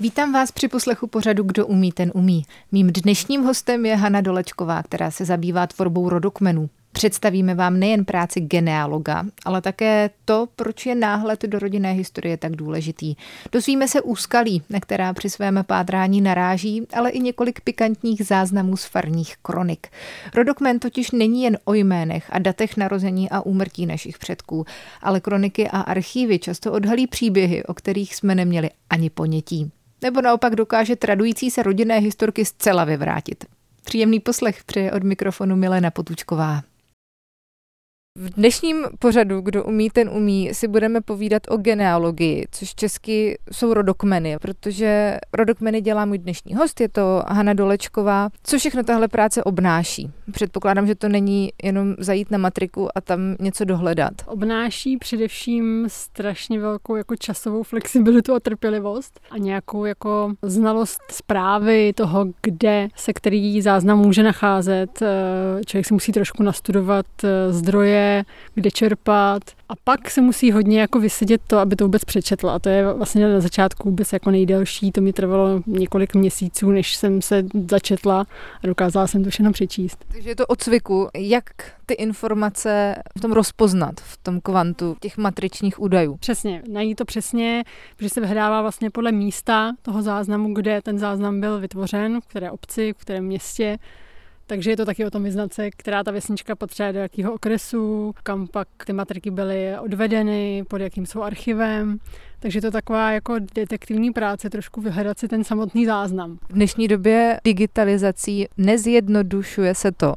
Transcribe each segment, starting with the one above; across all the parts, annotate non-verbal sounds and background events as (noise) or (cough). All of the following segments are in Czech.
Vítám vás při poslechu pořadu Kdo umí, ten umí. Mým dnešním hostem je Hana Dolečková, která se zabývá tvorbou rodokmenů. Představíme vám nejen práci genealoga, ale také to, proč je náhled do rodinné historie tak důležitý. Dozvíme se úskalí, na která při svém pátrání naráží, ale i několik pikantních záznamů z farních kronik. Rodokmen totiž není jen o jménech a datech narození a úmrtí našich předků, ale kroniky a archívy často odhalí příběhy, o kterých jsme neměli ani ponětí nebo naopak dokáže tradující se rodinné historky zcela vyvrátit. Příjemný poslech přeje od mikrofonu Milena Potučková. V dnešním pořadu, kdo umí, ten umí, si budeme povídat o genealogii, což česky jsou rodokmeny, protože rodokmeny dělá můj dnešní host, je to Hana Dolečková. Co všechno tahle práce obnáší? Předpokládám, že to není jenom zajít na matriku a tam něco dohledat. Obnáší především strašně velkou jako časovou flexibilitu a trpělivost a nějakou jako znalost zprávy toho, kde se který záznam může nacházet. Člověk si musí trošku nastudovat eh, kde čerpat. A pak se musí hodně jako vysedět to, aby to vůbec přečetla. A to je vlastně na začátku vůbec jako nejdelší. To mi trvalo několik měsíců, než jsem se začetla a dokázala jsem to všechno přečíst. Takže je to od cviku. Jak ty informace v tom rozpoznat, v tom kvantu těch matričních údajů? Přesně, najít to přesně, protože se vyhledává vlastně podle místa toho záznamu, kde ten záznam byl vytvořen, v které obci, v kterém městě takže je to taky o tom vyznat se, která ta vesnička potřebuje do jakého okresu, kam pak ty matriky byly odvedeny, pod jakým jsou archivem. Takže to taková jako detektivní práce, trošku vyhledat si ten samotný záznam. V dnešní době digitalizací nezjednodušuje se to,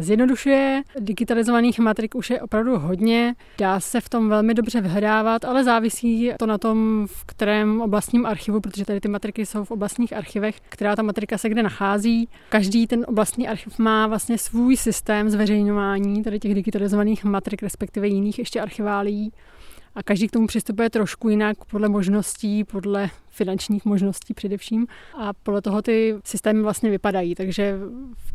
Zjednodušuje digitalizovaných matrik už je opravdu hodně, dá se v tom velmi dobře vyhledávat, ale závisí to na tom, v kterém oblastním archivu, protože tady ty matriky jsou v oblastních archivech, která ta matrika se kde nachází. Každý ten oblastní archiv má vlastně svůj systém zveřejňování tady těch digitalizovaných matrik, respektive jiných ještě archiválí a každý k tomu přistupuje trošku jinak podle možností, podle finančních možností především a podle toho ty systémy vlastně vypadají. Takže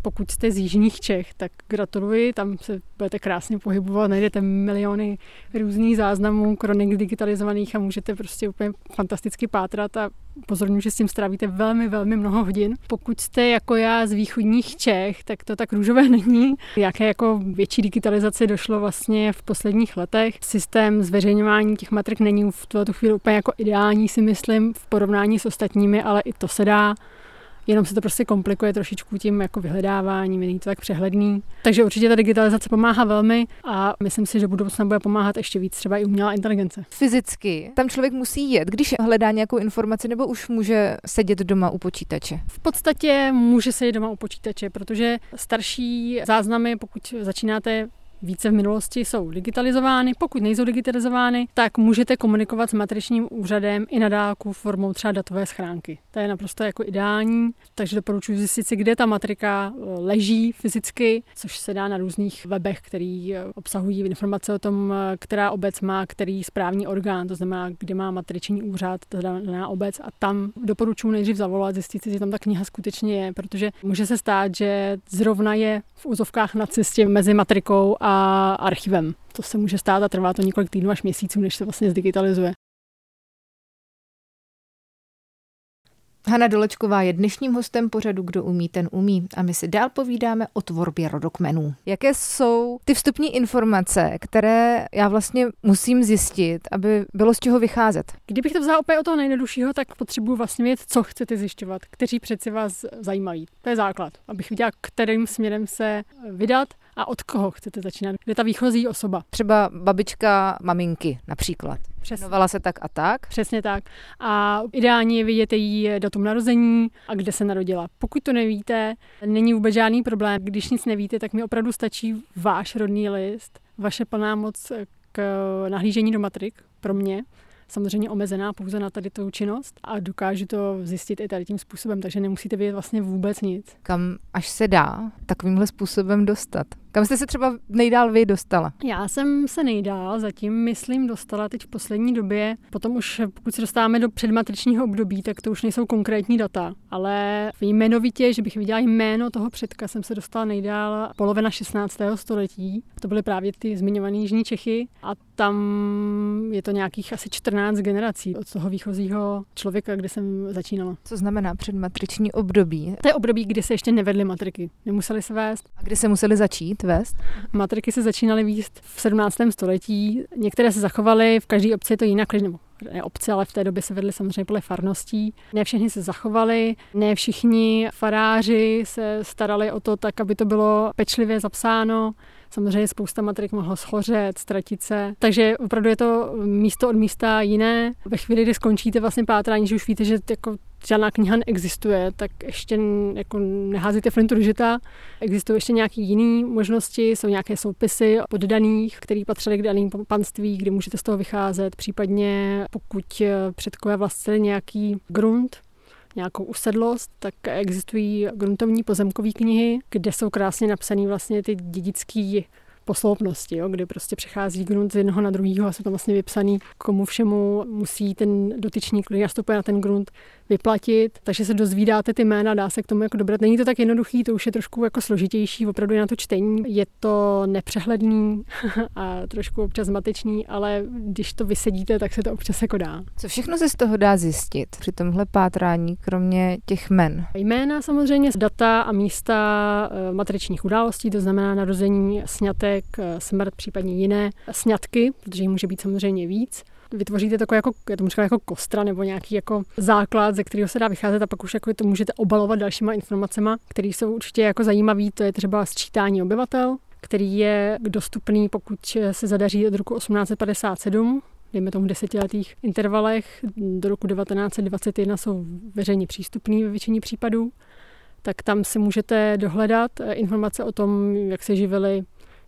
pokud jste z jižních Čech, tak gratuluji, tam se budete krásně pohybovat, najdete miliony různých záznamů, kronik digitalizovaných a můžete prostě úplně fantasticky pátrat a pozorňuji, že s tím strávíte velmi, velmi mnoho hodin. Pokud jste jako já z východních Čech, tak to tak růžové (laughs) není. Jaké jako větší digitalizace došlo vlastně v posledních letech. Systém zveřejňování těch matrik není v tuto chvíli úplně jako ideální, si myslím, v porovnání s ostatními, ale i to se dá jenom se to prostě komplikuje trošičku tím jako vyhledáváním, není to tak přehledný. Takže určitě ta digitalizace pomáhá velmi a myslím si, že budoucna bude pomáhat ještě víc, třeba i umělá inteligence. Fyzicky tam člověk musí jet, když hledá nějakou informaci, nebo už může sedět doma u počítače? V podstatě může sedět doma u počítače, protože starší záznamy, pokud začínáte více v minulosti jsou digitalizovány. Pokud nejsou digitalizovány, tak můžete komunikovat s matričním úřadem i na dálku formou třeba datové schránky. To je naprosto jako ideální, takže doporučuji zjistit si, kde ta matrika eh, leží fyzicky, což se dá na různých webech, který eh, obsahují informace o tom, eh, která obec má který správní orgán, to znamená, kde má matriční úřad, ta daná obec a tam doporučuji nejdřív zavolat, zjistit si, že tam ta kniha skutečně je, protože může se stát, že zrovna je v úzovkách na cestě mezi matrikou a archivem. To se může stát a trvá to několik týdnů až měsíců, než se vlastně zdigitalizuje. Hana Dolečková je dnešním hostem pořadu Kdo umí, ten umí a my si dál povídáme o tvorbě rodokmenů. Jaké jsou ty vstupní informace, které já vlastně musím zjistit, aby bylo z čeho vycházet? Kdybych to vzal opět o toho nejjednoduššího, tak potřebuji vlastně vědět, co chcete zjišťovat, kteří přeci vás zajímají. To je základ, abych viděla, kterým směrem se vydat a od koho chcete začínat. Kde ta výchozí osoba? Třeba babička maminky například. Přesně. Jmenovala se tak a tak? Přesně tak. A ideálně je vidět její datum narození a kde se narodila. Pokud to nevíte, není vůbec žádný problém. Když nic nevíte, tak mi opravdu stačí váš rodný list, vaše plná moc k nahlížení do matrik pro mě samozřejmě omezená pouze na tady tu činnost a dokážu to zjistit i tady tím způsobem, takže nemusíte vědět vlastně vůbec nic. Kam až se dá takovýmhle způsobem dostat? Kam jste se třeba nejdál vy dostala? Já jsem se nejdál, zatím myslím dostala teď v poslední době. Potom už, pokud se dostáváme do předmatričního období, tak to už nejsou konkrétní data. Ale jmenovitě, že bych viděla jméno toho předka, jsem se dostala nejdál polovina 16. století. To byly právě ty zmiňované Jižní Čechy a tam je to nějakých asi 14 generací od toho výchozího člověka, kde jsem začínala. Co znamená předmatriční období? To je období, kdy se ještě nevedly matriky. Nemuseli se vést. A kdy se museli začít vést? Matriky se začínaly výst v 17. století. Některé se zachovaly, v každé obci je to jinak, nebo ne obce, ale v té době se vedly samozřejmě podle farností. Ne všechny se zachovali, ne všichni faráři se starali o to tak, aby to bylo pečlivě zapsáno. Samozřejmě spousta matrik mohlo schořet, ztratit se. Takže opravdu je to místo od místa jiné. Ve chvíli, kdy skončíte vlastně pátrání, že už víte, že jako žádná kniha neexistuje, tak ještě jako neházíte flintu do žita. Existují ještě nějaké jiné možnosti, jsou nějaké soupisy poddaných, které patřily k daným panství, kde můžete z toho vycházet. Případně pokud předkové vlastnili nějaký grunt, nějakou usedlost, tak existují gruntovní pozemkové knihy, kde jsou krásně napsané vlastně ty dědické posloupnosti, jo, kdy prostě přechází grunt z jednoho na druhého a jsou tam vlastně vypsaný, komu všemu musí ten dotyčník, který nastupuje na ten grunt, vyplatit, takže se dozvídáte ty jména, dá se k tomu jako dobrat. Není to tak jednoduchý, to už je trošku jako složitější, opravdu na to čtení. Je to nepřehledný (laughs) a trošku občas zmatečný, ale když to vysedíte, tak se to občas jako dá. Co všechno se z toho dá zjistit při tomhle pátrání, kromě těch men? Jména samozřejmě, data a místa eh, matričních událostí, to znamená narození, snětek, eh, smrt, případně jiné sňatky, protože jich může být samozřejmě víc vytvoříte takové jako, já tomu říkám jako kostra nebo nějaký jako základ, ze kterého se dá vycházet a pak už jako to můžete obalovat dalšíma informacemi, které jsou určitě jako zajímavé. To je třeba sčítání obyvatel, který je dostupný, pokud se zadaří od roku 1857, dejme tomu desetiletých intervalech, do roku 1921 jsou veřejně přístupný ve většině případů, tak tam si můžete dohledat informace o tom, jak se živili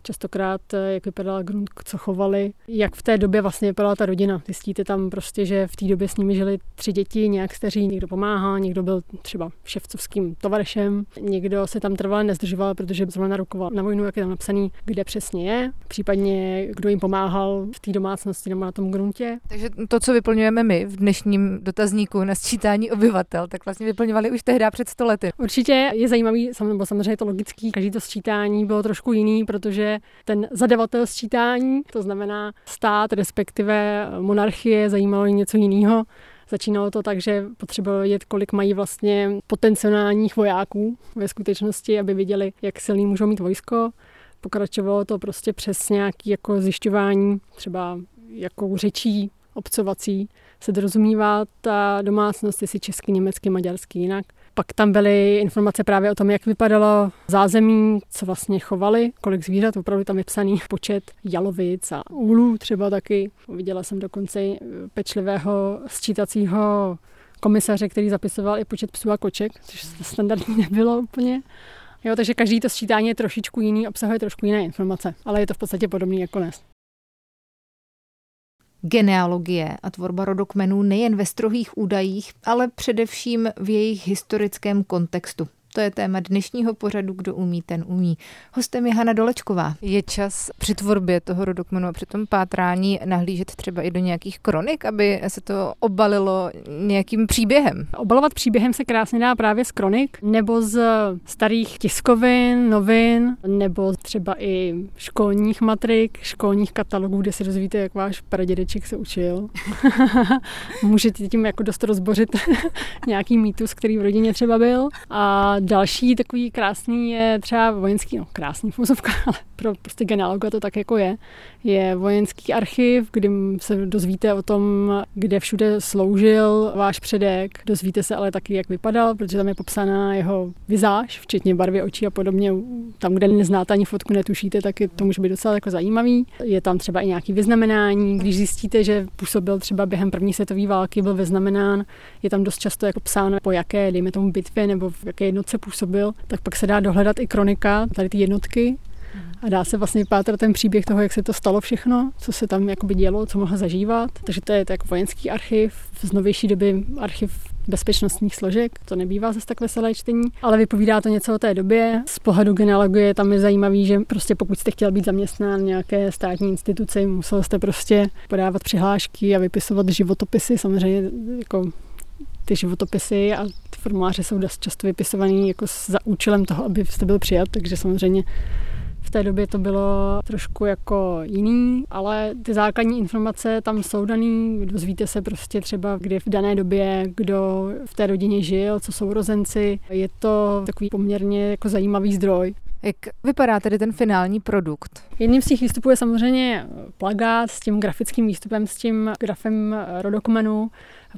častokrát, eh, jak vypadala grunt, co chovali, jak v té době vlastně vypadala ta rodina. Zjistíte tam prostě, že v té době s nimi žili tři děti, nějak staří, někdo pomáhal, někdo byl třeba ševcovským tovarešem, někdo se tam trvale nezdržoval, protože zrovna narukoval na vojnu, jak je tam napsaný, kde přesně je, případně kdo jim pomáhal v té domácnosti nebo na tom gruntě. Takže to, co vyplňujeme my v dnešním dotazníku na sčítání obyvatel, tak vlastně vyplňovali už tehdy před stolety. Určitě je zajímavý, samozřejmě je to logický, každý to sčítání bylo trošku jiný, protože ten zadavatel sčítání, to znamená stát, respektive monarchie, zajímalo něco jiného. Začínalo to tak, že potřebovali vědět, kolik mají vlastně potenciálních vojáků ve skutečnosti, aby viděli, jak silný můžou mít vojsko. Pokračovalo to prostě přes nějaké jako zjišťování, třeba jakou řečí obcovací se dorozumívá ta domácnost, jestli česky, německy, maďarsky jinak. Pak tam byly informace právě o tom, jak vypadalo zázemí, co vlastně chovali, kolik zvířat, opravdu tam je psaný počet jalovic a úlů třeba taky. Viděla jsem dokonce pečlivého sčítacího komisaře, který zapisoval i počet psů a koček, což standardní (laughs) nebylo úplně. Jo, takže každý to sčítání je trošičku jiný, obsahuje trošku jiné informace, ale je to v podstatě podobný jako dnes genealogie a tvorba rodokmenů nejen ve strohých údajích, ale především v jejich historickém kontextu. To je téma dnešního pořadu Kdo umí, ten umí. Hostem je Hana Dolečková. Je čas při tvorbě toho rodokmenu a při tom pátrání nahlížet třeba i do nějakých kronik, aby se to obalilo nějakým příběhem. Obalovat příběhem se krásně dá právě z kronik nebo z starých tiskovin, novin, nebo třeba i školních matrik, školních katalogů, kde se dozvíte, jak váš pradědeček se učil. (laughs) Můžete tím jako dost rozbořit (laughs) nějaký mýtus, který v rodině třeba byl. A další takový krásný je třeba vojenský, no krásný fuzovka, ale pro prostě genealoga to tak jako je, je vojenský archiv, kdy se dozvíte o tom, kde všude sloužil váš předek, dozvíte se ale taky, jak vypadal, protože tam je popsaná jeho vizáž, včetně barvy očí a podobně. Tam, kde neznáte ani fotku, netušíte, tak to může být docela jako zajímavý. Je tam třeba i nějaký vyznamenání, když zjistíte, že působil třeba během první světové války, byl vyznamenán, je tam dost často jako psáno, po jaké, dejme tomu, bitvě nebo v jaké jednotce působil, tak pak se dá dohledat i kronika tady ty jednotky, a dá se vlastně pátrat ten příběh toho, jak se to stalo všechno, co se tam jakoby dělo, co mohl zažívat. Takže to je tak vojenský archiv, z novější doby archiv bezpečnostních složek. To nebývá zase tak veselé čtení, ale vypovídá to něco o té době. Z pohledu genealogie tam je zajímavý, že prostě pokud jste chtěl být zaměstnán nějaké státní instituci, musel jste prostě podávat přihlášky a vypisovat životopisy. Samozřejmě jako ty životopisy a ty formuláře jsou dost často vypisovaný jako za účelem toho, aby jste byl přijat, takže samozřejmě v té době to bylo trošku jako jiný, ale ty základní informace tam jsou daný. Dozvíte se prostě třeba, kdy v dané době, kdo v té rodině žil, co jsou rozenci. Je to takový poměrně jako zajímavý zdroj. Jak vypadá tedy ten finální produkt? Jedním z těch výstupů je samozřejmě plagát s tím grafickým výstupem, s tím grafem rodokmenu,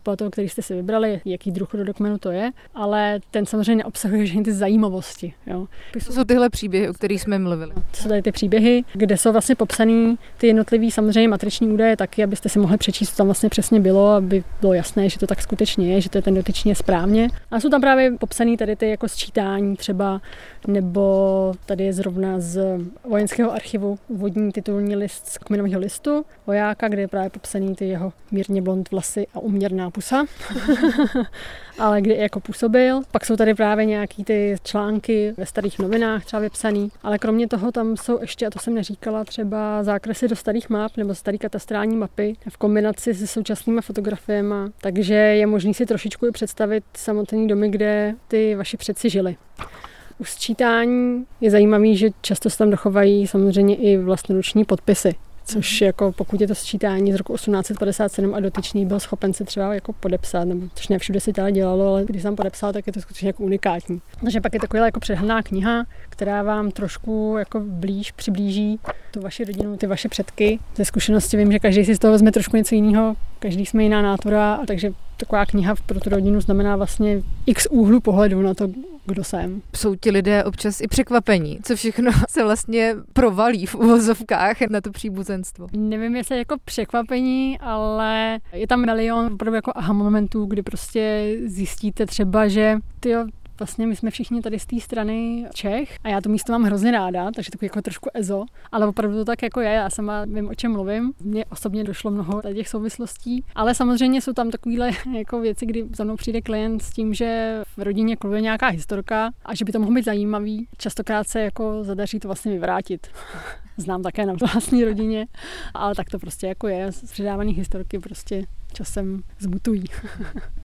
podle toho, který jste si vybrali, jaký druh rodokmenu to je, ale ten samozřejmě neobsahuje všechny ty zajímavosti. Jo. To jsou tyhle příběhy, o kterých jsme mluvili. To jsou tady ty příběhy, kde jsou vlastně popsané ty jednotlivé samozřejmě matriční údaje taky, abyste si mohli přečíst, co tam vlastně přesně bylo, aby bylo jasné, že to tak skutečně je, že to je ten dotyčný správně. A jsou tam právě popsané tady ty jako sčítání třeba, nebo tady je zrovna z vojenského archivu úvodní titulní list z kmenového listu vojáka, kde je právě popsaný ty jeho mírně blond vlasy a uměrná pusa. (laughs) ale kdy jako působil. Pak jsou tady právě nějaký ty články ve starých novinách třeba vypsaný, ale kromě toho tam jsou ještě, a to jsem neříkala, třeba zákresy do starých map nebo starý katastrální mapy v kombinaci se současnými fotografiemi, takže je možný si trošičku i představit samotný domy, kde ty vaši předci žili. U sčítání je zajímavý, že často se tam dochovají samozřejmě i vlastnoruční podpisy což jako pokud je to sčítání z roku 1857 a dotyčný byl schopen se třeba jako podepsat, nebo což ne všude se teda dělalo, ale když jsem podepsal, tak je to skutečně jako unikátní. Takže pak je taková jako přehledná kniha, která vám trošku jako blíž přiblíží tu vaši rodinu, ty vaše předky. Ze zkušenosti vím, že každý si z toho vezme trošku něco jiného, každý jsme jiná nátura, takže taková kniha pro tu rodinu znamená vlastně x úhlu pohledu na to, kdo jsem. Jsou ti lidé občas i překvapení, co všechno (laughs) se vlastně provalí v uvozovkách na to příbuzenstvo. Nevím, jestli jako překvapení, ale je tam milion opravdu jako aha momentů, kdy prostě zjistíte třeba, že ty Vlastně my jsme všichni tady z té strany Čech a já to místo mám hrozně ráda, takže takový jako trošku ezo, ale opravdu to tak jako je, já sama vím, o čem mluvím. Mně osobně došlo mnoho těch souvislostí, ale samozřejmě jsou tam takovéhle (laughs) jako věci, kdy za mnou přijde klient s tím, že v rodině kluje nějaká historka a že by to mohlo být zajímavý. Častokrát se jako zadaří to vlastně vyvrátit. (laughs) Znám také na vlastní rodině, ale tak to prostě jako je. Předávaný historky prostě časem zmutují. (laughs)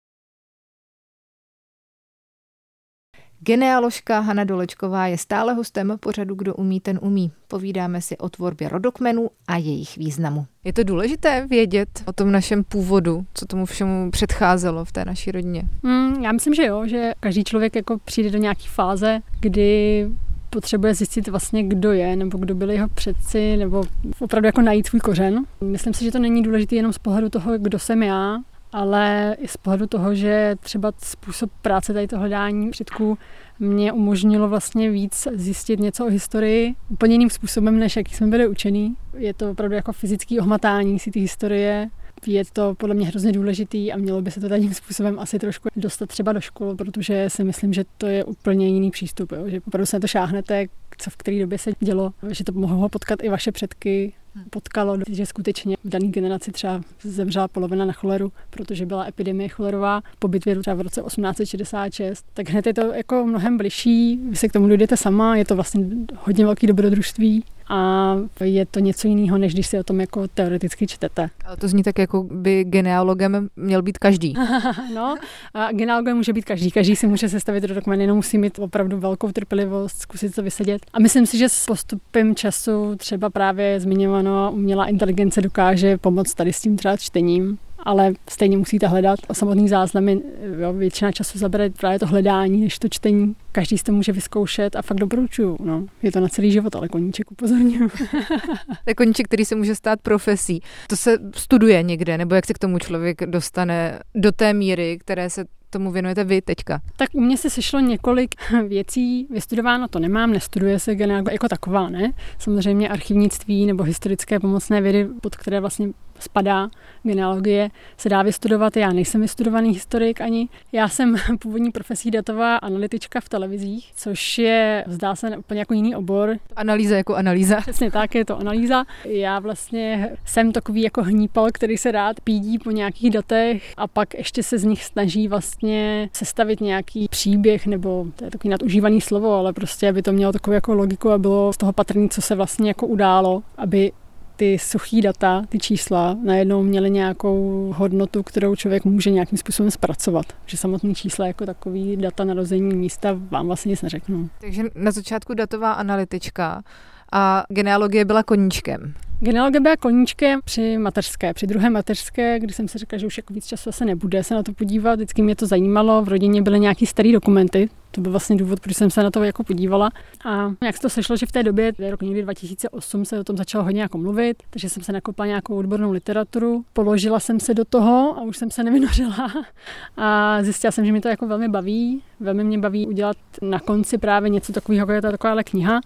Genealožka Hana Dolečková je stále hostem pořadu Kdo umí, ten umí. Povídáme si o tvorbě rodokmenů a jejich významu. Je to důležité vědět o tom našem původu, co tomu všemu předcházelo v té naší rodině? Mm, já myslím, že jo, že každý člověk jako přijde do nějaké fáze, kdy potřebuje zjistit vlastně, kdo je, nebo kdo byli jeho předci, nebo opravdu jako najít svůj kořen. Myslím si, že to není důležité jenom z pohledu toho, kdo jsem já, ale i z pohledu toho, že třeba způsob práce tady to hledání předků mě umožnilo vlastně víc zjistit něco o historii úplně jiným způsobem, než jaký jsme byli učený. Je to opravdu jako fyzický ohmatání si ty historie, je to podle mě hrozně důležitý a mělo by se to tím způsobem asi trošku dostat třeba do škol, protože si myslím, že to je úplně jiný přístup, jo? že opravdu se na to šáhnete, co v které době se dělo, že to mohlo potkat i vaše předky, potkalo, že skutečně v dané generaci třeba zemřela polovina na choleru, protože byla epidemie cholerová po bitvě třeba v roce 1866, tak hned je to jako mnohem bližší, vy se k tomu dojdete sama, je to vlastně hodně velký dobrodružství a je to něco jiného, než když si o tom jako teoreticky čtete. Ale to zní tak, jako by genealogem měl být každý. (laughs) no, a genealogem může být každý. Každý si může sestavit dokument, jenom musí mít opravdu velkou trpělivost, zkusit to vysedět. A myslím si, že s postupem času třeba právě zmiňovaná umělá inteligence dokáže pomoct tady s tím třeba čtením ale stejně musíte hledat. Samotný záznamy, jo, většina času zabere právě to hledání, než to čtení. Každý si to může vyzkoušet a fakt doporučuju. No. Je to na celý život, ale koníček upozorňuju. (laughs) to je koníček, který se může stát profesí. To se studuje někde, nebo jak se k tomu člověk dostane do té míry, které se tomu věnujete vy teďka? Tak u mě se sešlo několik (laughs) věcí, vystudováno to nemám, nestuduje se genealogie jako taková, ne? Samozřejmě archivnictví nebo historické pomocné vědy, pod které vlastně spadá. Genealogie se dá vystudovat, já nejsem vystudovaný historik ani. Já jsem (laughs) původní profesí datová analytička v televizích, což je, zdá se, úplně jako jiný obor. Analýza jako analýza. (laughs) Přesně tak, je to analýza. Já vlastně jsem takový jako hnípal, který se rád pídí po nějakých datech a pak ještě se z nich snaží vlastně sestavit nějaký příběh, nebo to je takový nadužívaný slovo, ale prostě, aby to mělo takovou jako logiku a bylo z toho patrný, co se vlastně jako událo, aby ty suchý data, ty čísla, najednou měly nějakou hodnotu, kterou člověk může nějakým způsobem zpracovat. Že samotný čísla jako takový data narození místa vám vlastně nic neřeknou. Takže na začátku datová analytička a genealogie byla koníčkem. Genealogie byla koníčkem při mateřské, při druhé mateřské, kdy jsem si řekla, že už jako víc času se nebude se na to podívat. Vždycky mě to zajímalo, v rodině byly nějaký staré dokumenty, to byl vlastně důvod, proč jsem se na to jako podívala. A jak se to sešlo, že v té době, rok někdy 2008, se o tom začalo hodně jako mluvit, takže jsem se nakopla nějakou odbornou literaturu, položila jsem se do toho a už jsem se nevynořila. (laughs) A zjistila jsem, že mi to jako velmi baví. Velmi mě baví udělat na konci právě něco takového, jako je to taková kniha,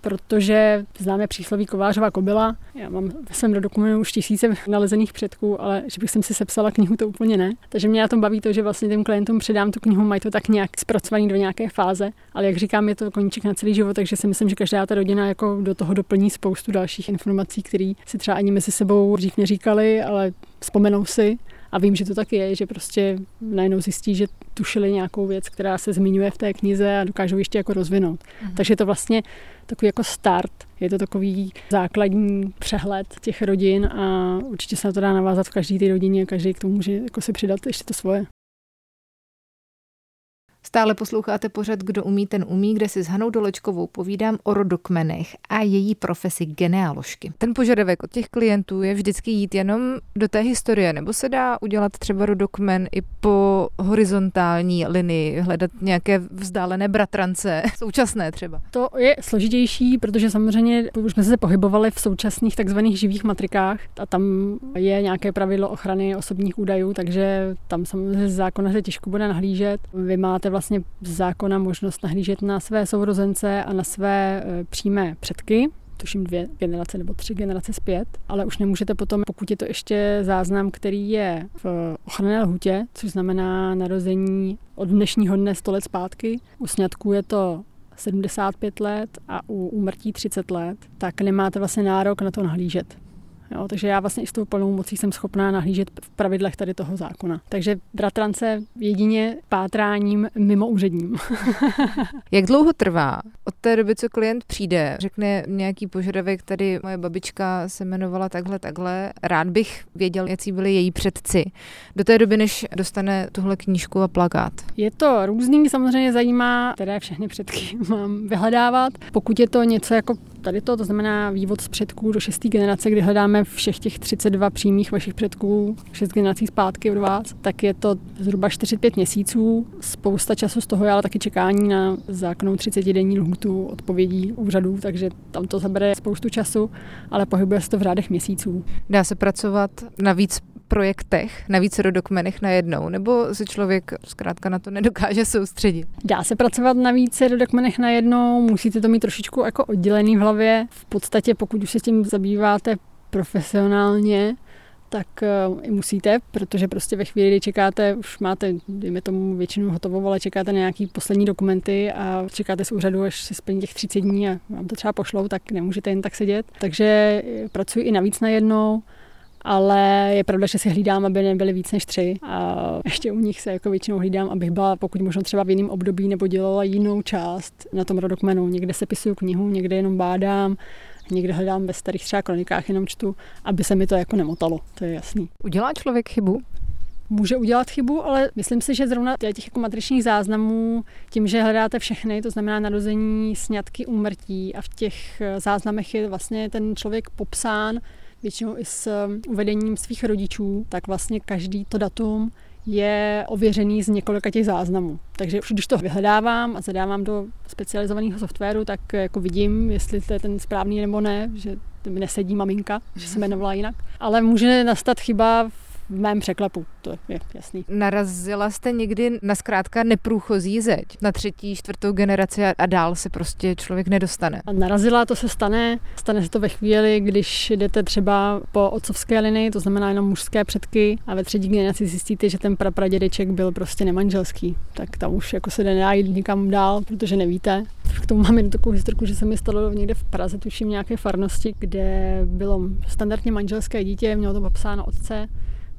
protože známe přísloví Kovářová kobila. Já mám ve svém dokumentu už tisíce nalezených předků, ale že bych si sepsala knihu, to úplně ne. Takže mě na tom baví to, že vlastně těm klientům předám tu knihu, mají to tak nějak zpracovaný do nějaké fáze, ale jak říkám, je to koníček na celý život, takže si myslím, že každá ta rodina jako do toho doplní spoustu dalších informací, které si třeba ani mezi sebou dřív neříkali, ale vzpomenou si a vím, že to tak je, že prostě najednou zjistí, že tušili nějakou věc, která se zmiňuje v té knize a dokážou ještě jako rozvinout. Mhm. Takže to vlastně takový jako start, je to takový základní přehled těch rodin a určitě se na to dá navázat v každé té rodině, každý k tomu může jako si přidat ještě to svoje. Stále posloucháte pořad Kdo umí, ten umí, kde si s Hanou Dolečkovou povídám o rodokmenech a její profesi genealožky. Ten požadavek od těch klientů je vždycky jít jenom do té historie, nebo se dá udělat třeba rodokmen i po horizontální linii, hledat nějaké vzdálené bratrance, (laughs) současné třeba. To je složitější, protože samozřejmě už jsme se pohybovali v současných takzvaných živých matrikách a tam je nějaké pravidlo ochrany osobních údajů, takže tam samozřejmě zákona se těžko bude nahlížet. Vy máte vlastně z zákona možnost nahlížet na své sourozence a na své e, přímé předky, tuším dvě generace nebo tři generace zpět, ale už nemůžete potom, pokud je to ještě záznam, který je v ochranné lhutě, což znamená narození od dnešního dne 100 let zpátky. U sňatků je to 75 let a u úmrtí 30 let, tak nemáte vlastně nárok na to nahlížet. Jo, takže já vlastně i s tou plnou mocí jsem schopná nahlížet v pravidlech tady toho zákona. Takže bratrance jedině pátráním mimo úředním. (laughs) Jak dlouho trvá od té doby, co klient přijde, řekne nějaký požadavek, tady moje babička se jmenovala takhle, takhle, rád bych věděl, jaký byli její předci. Do té doby, než dostane tuhle knížku a plakát. Je to různý, samozřejmě zajímá, které všechny předky (laughs) mám vyhledávat. Pokud je to něco jako tady to, to znamená vývod z předků do šesté generace, kdy hledáme všech těch 32 přímých vašich předků, šest generací zpátky od vás, tak je to zhruba 45 měsíců. Spousta času z toho je ale taky čekání na zákonnou 30-denní lhůtu odpovědí úřadů, takže tam to zabere spoustu času, ale pohybuje se to v řádech měsíců. Dá se pracovat na víc projektech, na více rodokmenech najednou, nebo se člověk zkrátka na to nedokáže soustředit? Dá se pracovat na více rodokmenech najednou, musíte to mít trošičku jako oddělený v hlavě. V podstatě, pokud už se tím zabýváte profesionálně, tak uh, i musíte, protože prostě ve chvíli, kdy čekáte, už máte, dejme tomu většinu hotovou, ale čekáte na nějaký poslední dokumenty a čekáte z úřadu, až se splní těch 30 dní a vám to třeba pošlou, tak nemůžete jen tak sedět. Takže eh, pracuji i navíc na jednou ale je pravda, že si hlídám, aby nebyly víc než tři a ještě u nich se jako většinou hlídám, abych byla pokud možno třeba v jiném období nebo dělala jinou část na tom rodokmenu. Někde se pisuju knihu, někde jenom bádám, někde hledám ve starých třeba kronikách, jenom čtu, aby se mi to jako nemotalo, to je jasný. Udělá člověk chybu? může udělat chybu, ale myslím si, že zrovna těch jako matričních záznamů, tím, že hledáte všechny, to znamená narození, sňatky, úmrtí a v těch záznamech je vlastně ten člověk popsán většinou i s uvedením svých rodičů, tak vlastně každý to datum je ověřený z několika těch záznamů. Takže už když to vyhledávám a zadávám do specializovaného softwaru, tak jako vidím, jestli to je ten správný nebo ne, že mi nesedí maminka, že se jmenovala jinak. Ale může nastat chyba v mém překlepu, to je jasný. Narazila jste někdy na zkrátka neprůchozí zeď, na třetí, čtvrtou generaci a dál se prostě člověk nedostane? A narazila, to se stane. Stane se to ve chvíli, když jdete třeba po otcovské linii, to znamená jenom mužské předky a ve třetí generaci zjistíte, že ten prapradědeček byl prostě nemanželský. Tak tam už jako se nedá jít nikam dál, protože nevíte. K tomu mám jen takovou historku, že se mi stalo někde v Praze, tuším nějaké farnosti, kde bylo standardně manželské dítě, mělo to popsáno otce,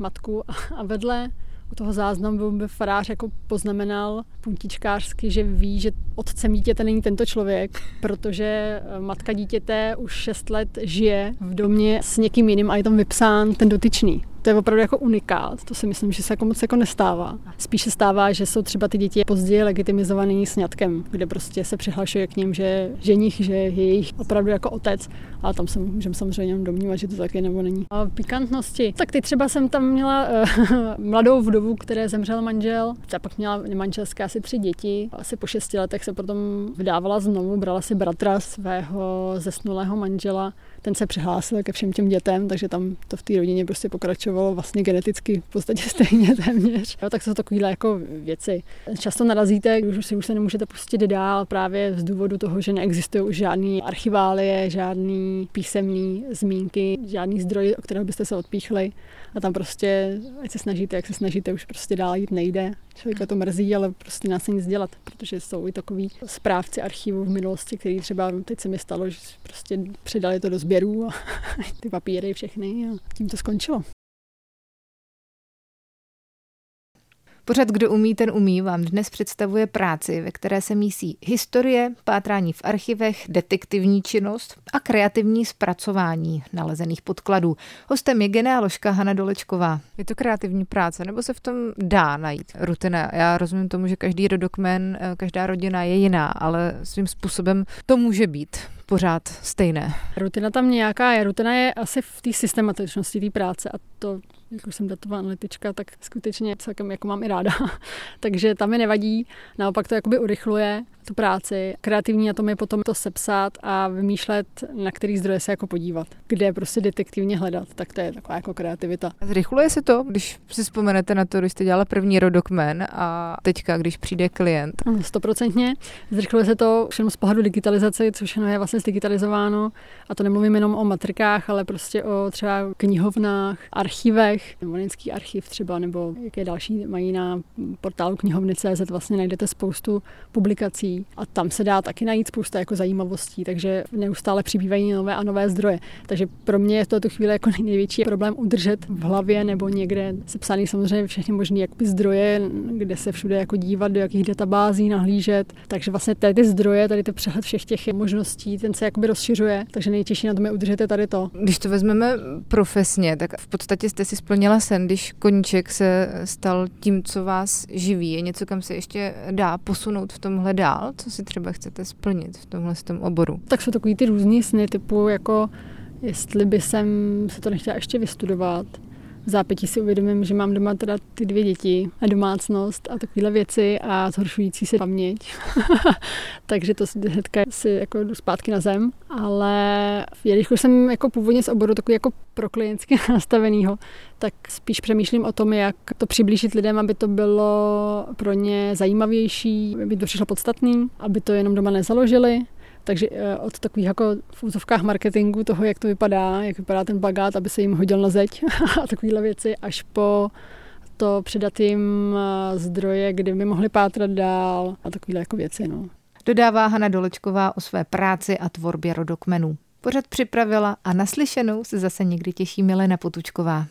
matku a vedle u toho záznamu by farář jako poznamenal puntičkářsky, že ví, že otcem dítěte není tento člověk, protože eh, matka dítěte už 6 let žije v domě s někým jiným a je tam vypsán ten dotyčný to je opravdu jako unikát. To si myslím, že se jako moc jako nestává. Spíše stává, že jsou třeba ty děti později legitimizovaný sňatkem, kde prostě se přihlašuje k ním, že ženich, že je jejich opravdu jako otec. A tam se můžeme samozřejmě domnívat, že to taky nebo není. A pikantnosti. Tak ty třeba jsem tam měla uh, (laughs) mladou vdovu, které zemřel manžel. A pak měla manželské asi tři děti. Asi po šesti letech se potom vydávala znovu, brala si bratra svého zesnulého manžela ten se přihlásil ke všem těm dětem, takže tam to v té rodině prostě pokračovalo vlastně geneticky v podstatě (laughs) stejně téměř. Jo, tak jsou takovéhle jako věci. Často narazíte, když už si už se nemůžete pustit dál právě z důvodu toho, že neexistují už žádný archiválie, žádný písemný zmínky, žádný zdroj, o kterého byste se odpíchli. A tam prostě, ať se snažíte, jak se snažíte, už prostě dál jít nejde. Člověka to mrzí, ale prostě nás nic dělat, protože jsou i takový správci archivů v minulosti, který třeba teď se mi stalo, že prostě přidali to do sběrů a (laughs) ty papíry všechny a tím to skončilo. Pořad Kdo umí, ten umí vám dnes představuje práci, ve které se mísí historie, pátrání v archivech, detektivní činnost a kreativní zpracování nalezených podkladů. Hostem je genealožka Hana Dolečková. Je to kreativní práce, nebo se v tom dá najít rutina? Já rozumím tomu, že každý rodokmen, eh, každá rodina je jiná, ale svým způsobem to může být pořád stejné. Rutina tam nějaká je. Rutina je asi v té systematičnosti té práce a to jak už jsem datová analytička, tak skutečně celkem jako mám i ráda. (laughs) Takže tam mi nevadí, naopak to jakoby urychluje tu práci. Kreativní na tom je potom to sepsat a vymýšlet, na který zdroje se jako podívat, kde prostě detektivně hledat, tak to je taková jako kreativita. Zrychluje se to, když si vzpomenete na to, když jste dělala první rodokmen a teďka, když přijde klient? Stoprocentně. Zrychluje se to všem z pohledu digitalizace, což je vlastně zdigitalizováno. A to nemluvím jenom o matrikách, ale prostě o třeba knihovnách, archivech, Vojenský archiv třeba, nebo jaké další mají na portálu knihovny.cz vlastně najdete spoustu publikací a tam se dá taky najít spousta jako zajímavostí, takže neustále přibývají nové a nové zdroje. Takže pro mě je to tu chvíli jako největší problém udržet v hlavě nebo někde sepsaný samozřejmě všechny možné zdroje, kde se všude jako dívat, do jakých databází nahlížet. Takže vlastně tady ty zdroje, tady ty přehled všech těch možností, ten se jakoby rozšiřuje, takže nejtěžší na tom je udržet tady to. Když to vezmeme profesně, tak v podstatě jste si splnila sen, když koníček se stal tím, co vás živí. Je něco, kam se ještě dá posunout v tomhle dál? Co si třeba chcete splnit v tomhle tom oboru? Tak jsou takový ty různý sny, typu jako jestli by jsem se to nechtěla ještě vystudovat, v zápětí si uvědomím, že mám doma teda ty dvě děti a domácnost a takovéhle věci a zhoršující se paměť. (laughs) Takže to hnedka si jako jdu zpátky na zem. Ale jelikož jsem jako původně z oboru takový jako pro klientsky (laughs) nastavenýho, tak spíš přemýšlím o tom, jak to přiblížit lidem, aby to bylo pro ně zajímavější, aby to přišlo podstatný, aby to jenom doma nezaložili takže eh, od takových jako v úzovkách marketingu toho, jak to vypadá, jak vypadá ten bagát, aby se jim hodil na zeď (laughs) a takovéhle věci, až po to předat jim eh, zdroje, kde by mohli pátrat dál a takovéhle jako věci. No. Dodává Hana Dolečková o své práci a tvorbě rodokmenů. Pořad připravila a naslyšenou se zase někdy těší Milena Potučková.